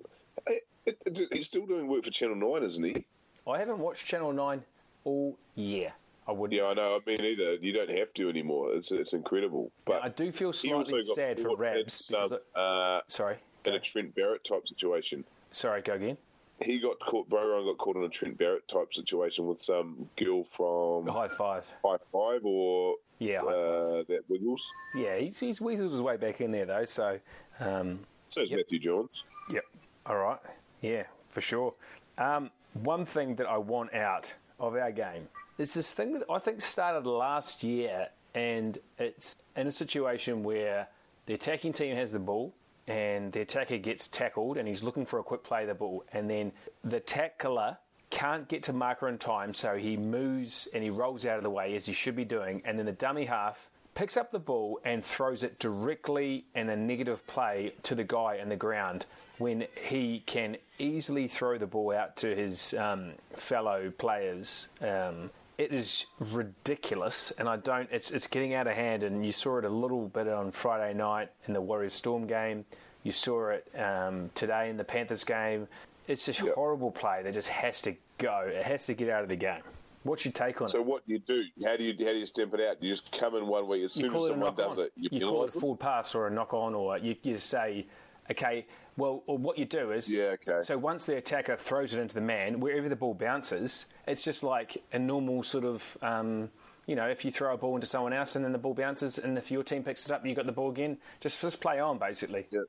He's still doing work for Channel Nine, isn't he? I haven't watched Channel Nine all year. I wouldn't. Yeah, I know. I mean, either you don't have to anymore. It's it's incredible. But I do feel slightly sad for Rabs. Um, uh, sorry. In a Trent Barrett type situation. Sorry, go again. He got caught. Bro got caught in a Trent Barrett type situation with some girl from Hi-5. High Five, or yeah, uh, that Wiggles. Yeah, he's, he's weaseled his way back in there though. So. Um, so is yep. Matthew Johns. Yep. All right. Yeah, for sure. Um, one thing that I want out of our game is this thing that I think started last year, and it's in a situation where the attacking team has the ball and the attacker gets tackled and he's looking for a quick play of the ball, and then the tackler can't get to marker in time, so he moves and he rolls out of the way as he should be doing, and then the dummy half picks up the ball and throws it directly in a negative play to the guy in the ground when he can easily throw the ball out to his um, fellow players. Um, it is ridiculous, and I don't. It's it's getting out of hand, and you saw it a little bit on Friday night in the Warriors Storm game. You saw it um, today in the Panthers game. It's just yep. horrible play that just has to go. It has to get out of the game. What's your take on so it? So what do you do? How do you how do you stamp it out? Do you just come in one way as soon as someone does on. it? You, you call it a forward pass or a knock on, or you, you say, okay, well, what you do is, yeah, okay. So once the attacker throws it into the man, wherever the ball bounces, it's just like a normal sort of, um, you know, if you throw a ball into someone else and then the ball bounces, and if your team picks it up, you got the ball again. Just just play on, basically. Yeah.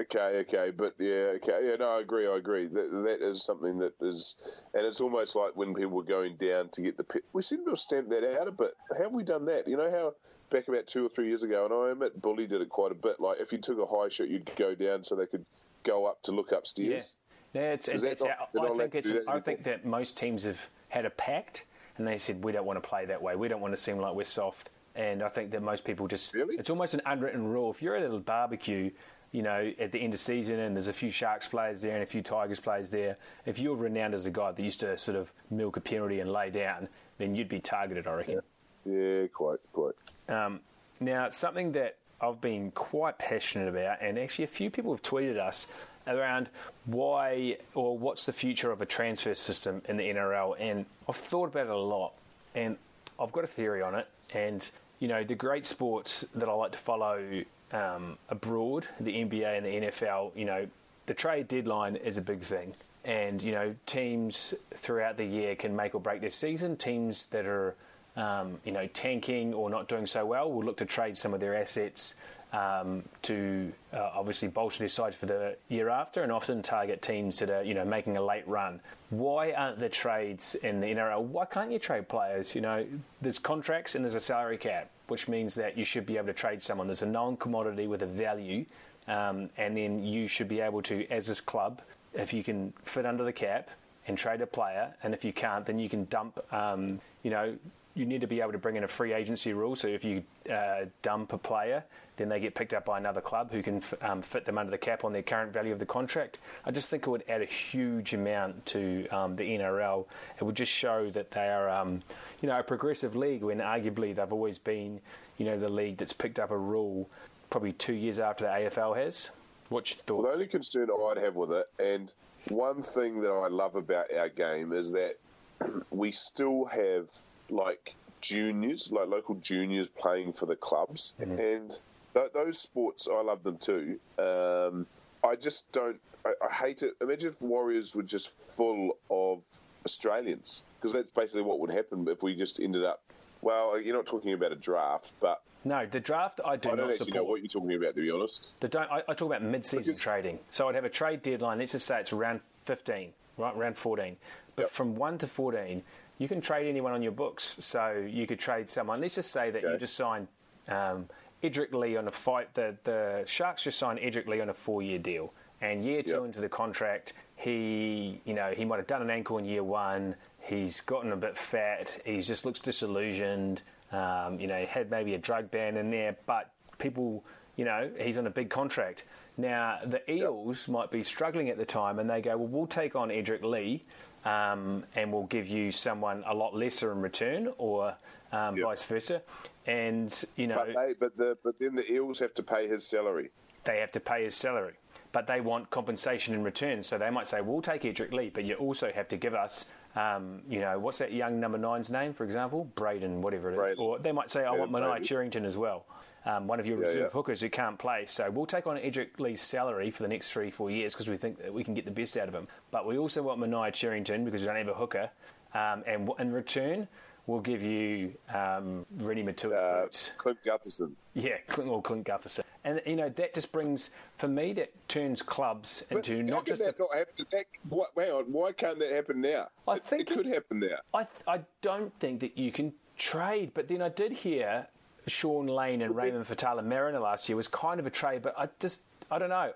Okay. Okay. But yeah. Okay. Yeah. No, I agree. I agree. That that is something that is, and it's almost like when people were going down to get the. Pit, we seem to have stamped that out a bit. How have we done that? You know how back about two or three years ago, and I admit Bully did it quite a bit. Like if you took a high shot, you'd go down so they could go up to look upstairs. Yeah, yeah it's, it's, it's not, I, think it's, that I think that most teams have had a pact and they said we don't want to play that way. We don't want to seem like we're soft. And I think that most people just really? it's almost an unwritten rule. If you're at a barbecue, you know, at the end of season and there's a few Sharks players there and a few Tigers players there, if you're renowned as a guy that used to sort of milk a penalty and lay down, then you'd be targeted, I reckon. Yeah, yeah quite, quite. Um, now, something that I've been quite passionate about, and actually a few people have tweeted us around why or what's the future of a transfer system in the NRL. And I've thought about it a lot, and I've got a theory on it. And you know, the great sports that I like to follow um, abroad, the NBA and the NFL, you know, the trade deadline is a big thing. And, you know, teams throughout the year can make or break their season. Teams that are um, you know, tanking or not doing so well will look to trade some of their assets um, to uh, obviously bolster their side for the year after, and often target teams that are you know making a late run. Why aren't there trades in the NRL? Why can't you trade players? You know, there's contracts and there's a salary cap, which means that you should be able to trade someone. There's a known commodity with a value, um, and then you should be able to, as this club, if you can fit under the cap and trade a player, and if you can't, then you can dump. Um, you know, you need to be able to bring in a free agency rule. So if you uh, dump a player, then they get picked up by another club who can f- um, fit them under the cap on their current value of the contract. I just think it would add a huge amount to um, the NRL. It would just show that they are, um, you know, a progressive league when arguably they've always been, you know, the league that's picked up a rule probably two years after the AFL has. What's your thought? Well, the only concern I'd have with it, and one thing that I love about our game is that we still have like juniors, like local juniors playing for the clubs, mm-hmm. and th- those sports I love them too. Um, I just don't. I, I, hate it. Imagine if Warriors were just full of Australians, because that's basically what would happen if we just ended up. Well, you're not talking about a draft, but no, the draft I do I don't not support. know what you're talking about, to be honest. The don't, I, I talk about mid-season Because- trading. So I'd have a trade deadline. Let's just say it's around 15, right, around 14. But Yep. from one to 14, you can trade anyone on your books. So you could trade someone. Let's just say that you just signed um, Edrick Lee on a fight. The the Sharks just signed Edrick Lee on a four-year deal, and year two Yep. into the contract, he you know he might have done an ankle in year one. He's gotten a bit fat. He just looks disillusioned. Um, you know, had maybe a drug ban in there, but people, you know, he's on a big contract. Now, the Eels might be struggling at the time, and they go, well, we'll take on Edrick Lee, um, and we'll give you someone a lot lesser in return, or um, Yep. vice versa. And, you know, But they, but the, but then the Eels have to pay his salary. they have to pay his salary. But they want compensation in return. So they might say, we'll take Edrick Lee, but you also have to give us, um, you know, what's that young number nine's name, for example? Braden, whatever it is. Braden. Or they might say, I Yeah, want Manaia Braden. Cherrington as well. Um, one of your Yeah, reserve yeah. hookers who can't play. So we'll take on Edrick Lee's salary for the next three, four years because we think that we can get the best out of him. But we also want Manaia Cherrington because we don't have a hooker. Um, and w- in return, we'll give you um, Rennie Matua Uh, boots. Clint Gutherson. Yeah, Clint or Clint Gutherson. And, you know, that just brings, for me, that turns clubs into not just. that The, not happen? That, what, hang on, why can't that happen now? I it, think it it- could happen now. I, th- I don't think that you can trade, but then I did hear Sean Lane and Raymond Faitala Mariner last year was kind of a trade, but I just, I don't know.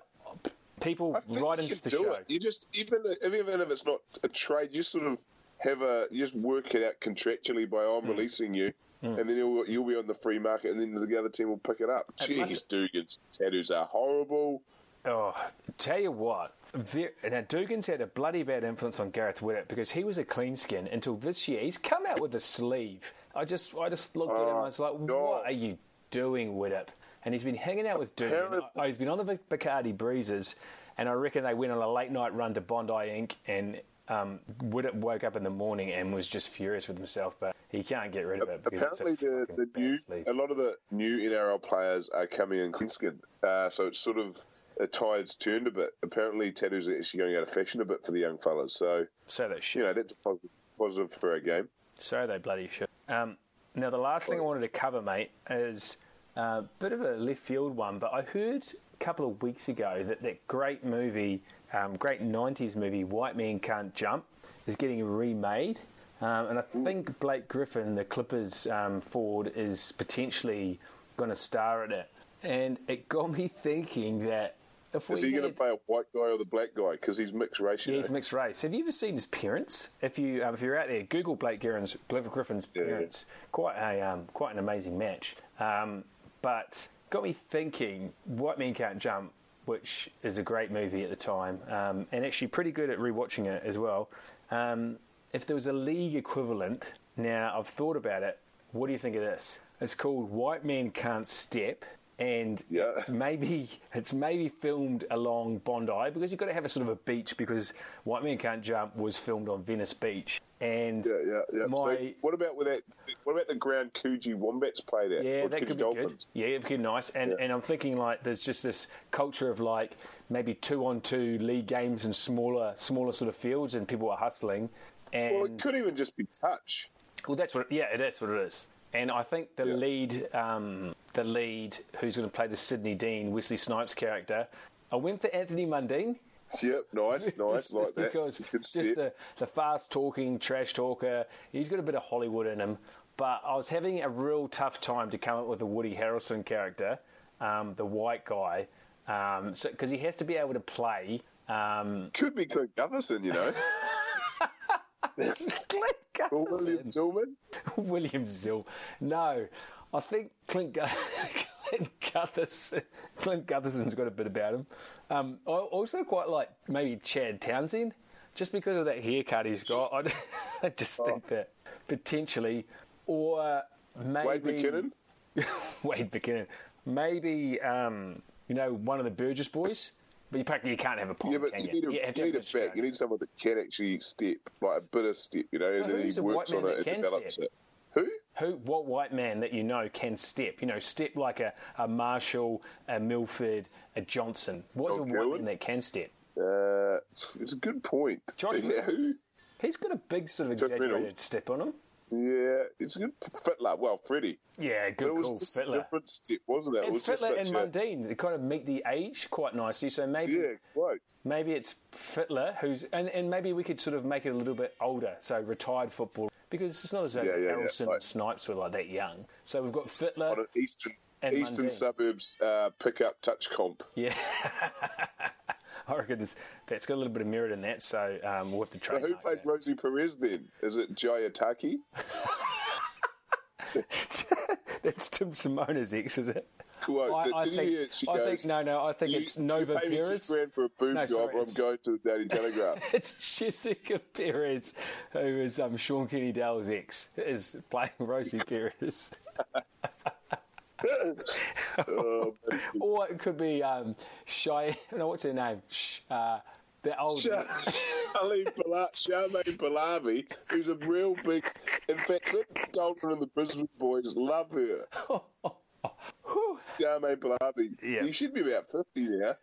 People right you into the show. it. You just even even if it's not a trade, you sort of have a you just work it out contractually by. I'm hmm. releasing you, hmm. and then you'll you'll be on the free market, and then the other team will pick it up. It Jeez, must- Dugan's tattoos are horrible. Oh, tell you what. Now, Dugan's had a bloody bad influence on Gareth Widdop because he was a clean skin until this year. He's come out with a sleeve. I just, I just looked at him and I was like, God. "What are you doing, Widdop?" And he's been hanging out with. Apparently- Oh, he's been on the Bacardi Breezers, and I reckon they went on a late night run to Bondi Ink. And um, Widdop woke up in the morning and was just furious with himself, but he can't get rid of it. Apparently, the, the new a lot of the new NRL players are coming in clean uh, so it's sort of the tide's turned a bit. Apparently, tattoos are actually going out of fashion a bit for the young fellas. So So that shit. you know that's positive, positive for our game. So they bloody should. Um, now, the last thing I wanted to cover, mate, is a bit of a left field one, but I heard a couple of weeks ago that that great movie, um, great 90s movie, White Man Can't Jump, is getting remade. Um, and I think Blake Griffin, the Clippers um, forward, is potentially going to star in it. And it got me thinking that if we Is he going to play a white guy or the black guy? Because he's mixed race. yeah, he's know. mixed race. Have you ever seen his parents? If you um, if you're out there, Google Blake Griffin's, Griffin's Yeah. parents. Quite a um, quite an amazing match. Um, but got me thinking. White Men Can't Jump, which is a great movie at the time, um, and actually pretty good at rewatching it as well. Um, if there was a league equivalent, now I've thought about it. What do you think of this? It's called White Men Can't Step. And Yeah. it's maybe it's maybe filmed along Bondi because you've got to have a sort of a beach because White Man Can't Jump was filmed on Venice Beach. And Yeah, yeah, yeah. my so what about with that? What about the ground Coogee Wombats played at? yeah, or that Coogee could be Dolphins? good. Yeah, it could be nice. And Yeah. and I'm thinking like there's just this culture of like maybe two on two league games and smaller smaller sort of fields and people are hustling. And Well, it could even just be touch. Well, that's what. Yeah, that's what it is. And I think the lead, um, the lead who's going to play the Sidney Deane Wesley Snipes character, I went for Anthony Mundine. Yep, nice, nice, just, like just that. because just the, the fast talking trash talker, he's got a bit of Hollywood in him. But I was having a real tough time to come up with a Woody Harrelson character, um, the white guy, um, so because he has to be able to play. Um, Could be Clint Gutherson, you know. Clint or William Gutherson. Tillman. William Zill. No, I think Clint, Clint Gutherson. Clint Gutherson's got a bit about him. Um, I also quite like maybe Chad Townsend, just because of that haircut he's got. I, I just Oh. think that potentially, or maybe Wade McKinnon. Wade McKinnon. Maybe um, you know one of the Burgess boys. But you, practically- can't have a pop, Yeah, but you you? need a, You you have to need have a a back. You need someone that can actually step, like a bit of step, you know, and then he works on it and develops step? it. Who? Who, what white man that you know can step? You know, step like a, a Marshall, a Milford, a Johnson. What's a white man that can step? Uh, it's a good point. Josh yeah, who? He's got a big sort of exaggerated step on him. Yeah, it's a good Fittler. Well, Freddie. Yeah, But good it was call, just a different step, wasn't it? it And was Fittler and Mundine, they kind of meet the age quite nicely. So maybe Yeah, maybe it's Fittler who's, and, and maybe we could sort of make it a little bit older, so retired football, because it's not as though Yeah, yeah, right. and Snipes were like that young. So we've got Fittler. On an eastern eastern Mundine. suburbs uh, pickup touch comp. Yeah. I reckon there's, that's got a little bit of merit in that, so um, we'll have to try. But who plays Rosie Perez then? Is it Jay Ataki? That's Tim Simona's ex, is it? Quote, I, I think, you hear it? She I think no, no. I think you, it's Nova you pay Perez. six grand for a boob No, job, sorry, or I'm going to the Daily Telegraph. It's Jessica Perez, who is um, Shaun Kenny Dowall's ex, is playing Rosie Perez. oh, or it could be um, Shy. No, what's her name? Sh, uh, the old. Sha- Charlene Pala- Charmaine Pallavi, who's a real big. In fact, Nick Dalton and the Brisbane boys love her. Charmaine Pallavi. Yeah. You should be about 50 now.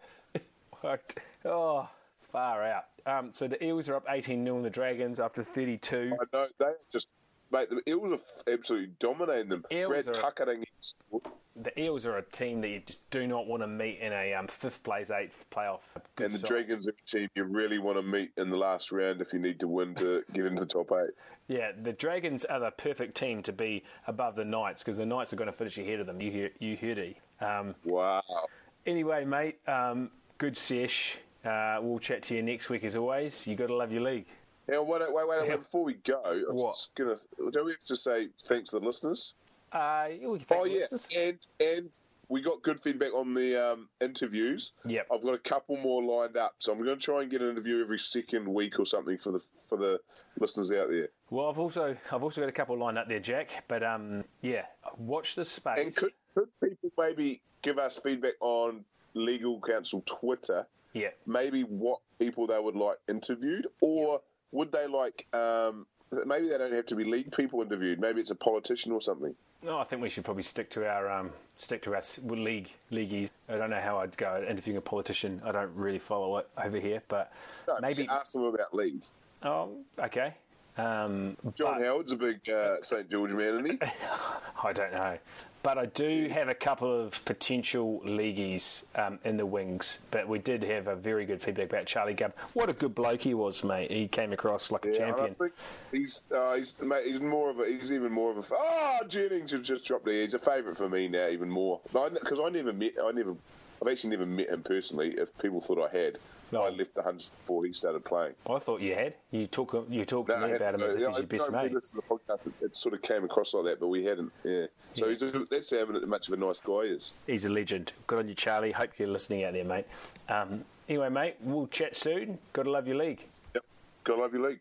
What? Oh, far out. Um, so the Eels are up 18 0 on the Dragons after 32. I know, they just. Mate, the Eels are absolutely dominating them. Eels Brad Tuckering. The Eels are a team that you just do not want to meet in a um, fifth place, eighth playoff. Good And the side. Dragons are a team you really want to meet in the last round if you need to win to get into the top eight. Yeah, the Dragons are the perfect team to be above the Knights because the Knights are going to finish ahead of them. You hear, you heard it. Um, Wow. anyway, mate, um, good sesh. Uh, we'll chat to you next week as always. You got to love your league. Now, wait, wait, wait, wait, before we go, I'm What? just gonna. Don't we have to say thanks to the listeners? Uh, yeah, we can thank Oh the yeah, listeners. and and we got good feedback on the um, interviews. Yep. I've got a couple more lined up, so I'm going to try and get an interview every second week or something for the for the listeners out there. Well, I've also I've also got a couple lined up there, Jack. But um, yeah, watch the space. And could could people maybe give us feedback on Legal Counsel Twitter? yeah, Maybe what people they would like interviewed, or would they like? Um, maybe they don't have to be league people interviewed. Maybe it's a politician or something. no, I think we should probably stick to our um, stick to our league leagueies. I don't know how I'd go interviewing a politician. I don't really follow it over here, but No, maybe. ask them about league. Oh, okay. Um, John but- Howard's a big uh, St George man, isn't he? I don't know. But I do have a couple of potential leagueies um, in the wings. But we did have a very good feedback about Charlie Gubb. What a good bloke he was, mate. He came across like a Yeah, I champion. he's uh, he's mate, he's more of a he's even more of a oh Jennings have just dropped the. He's a favourite for me now, even more because I, never met I never I've actually never met him personally. If people thought I had, No. I left the Huns before he started playing. I thought you had. You talk. You talked to No, I me about him as if yeah, he's I your best mate. listen to the podcast. It, it sort of came across like that, but we hadn't. Yeah. So Yeah. he's just, that's how much of a nice guy he is. He's a legend. Good on you, Charlie. Hope you're listening out there, mate. Um, anyway, mate, we'll chat soon. Got to love your league. Yep. Gotta love your league.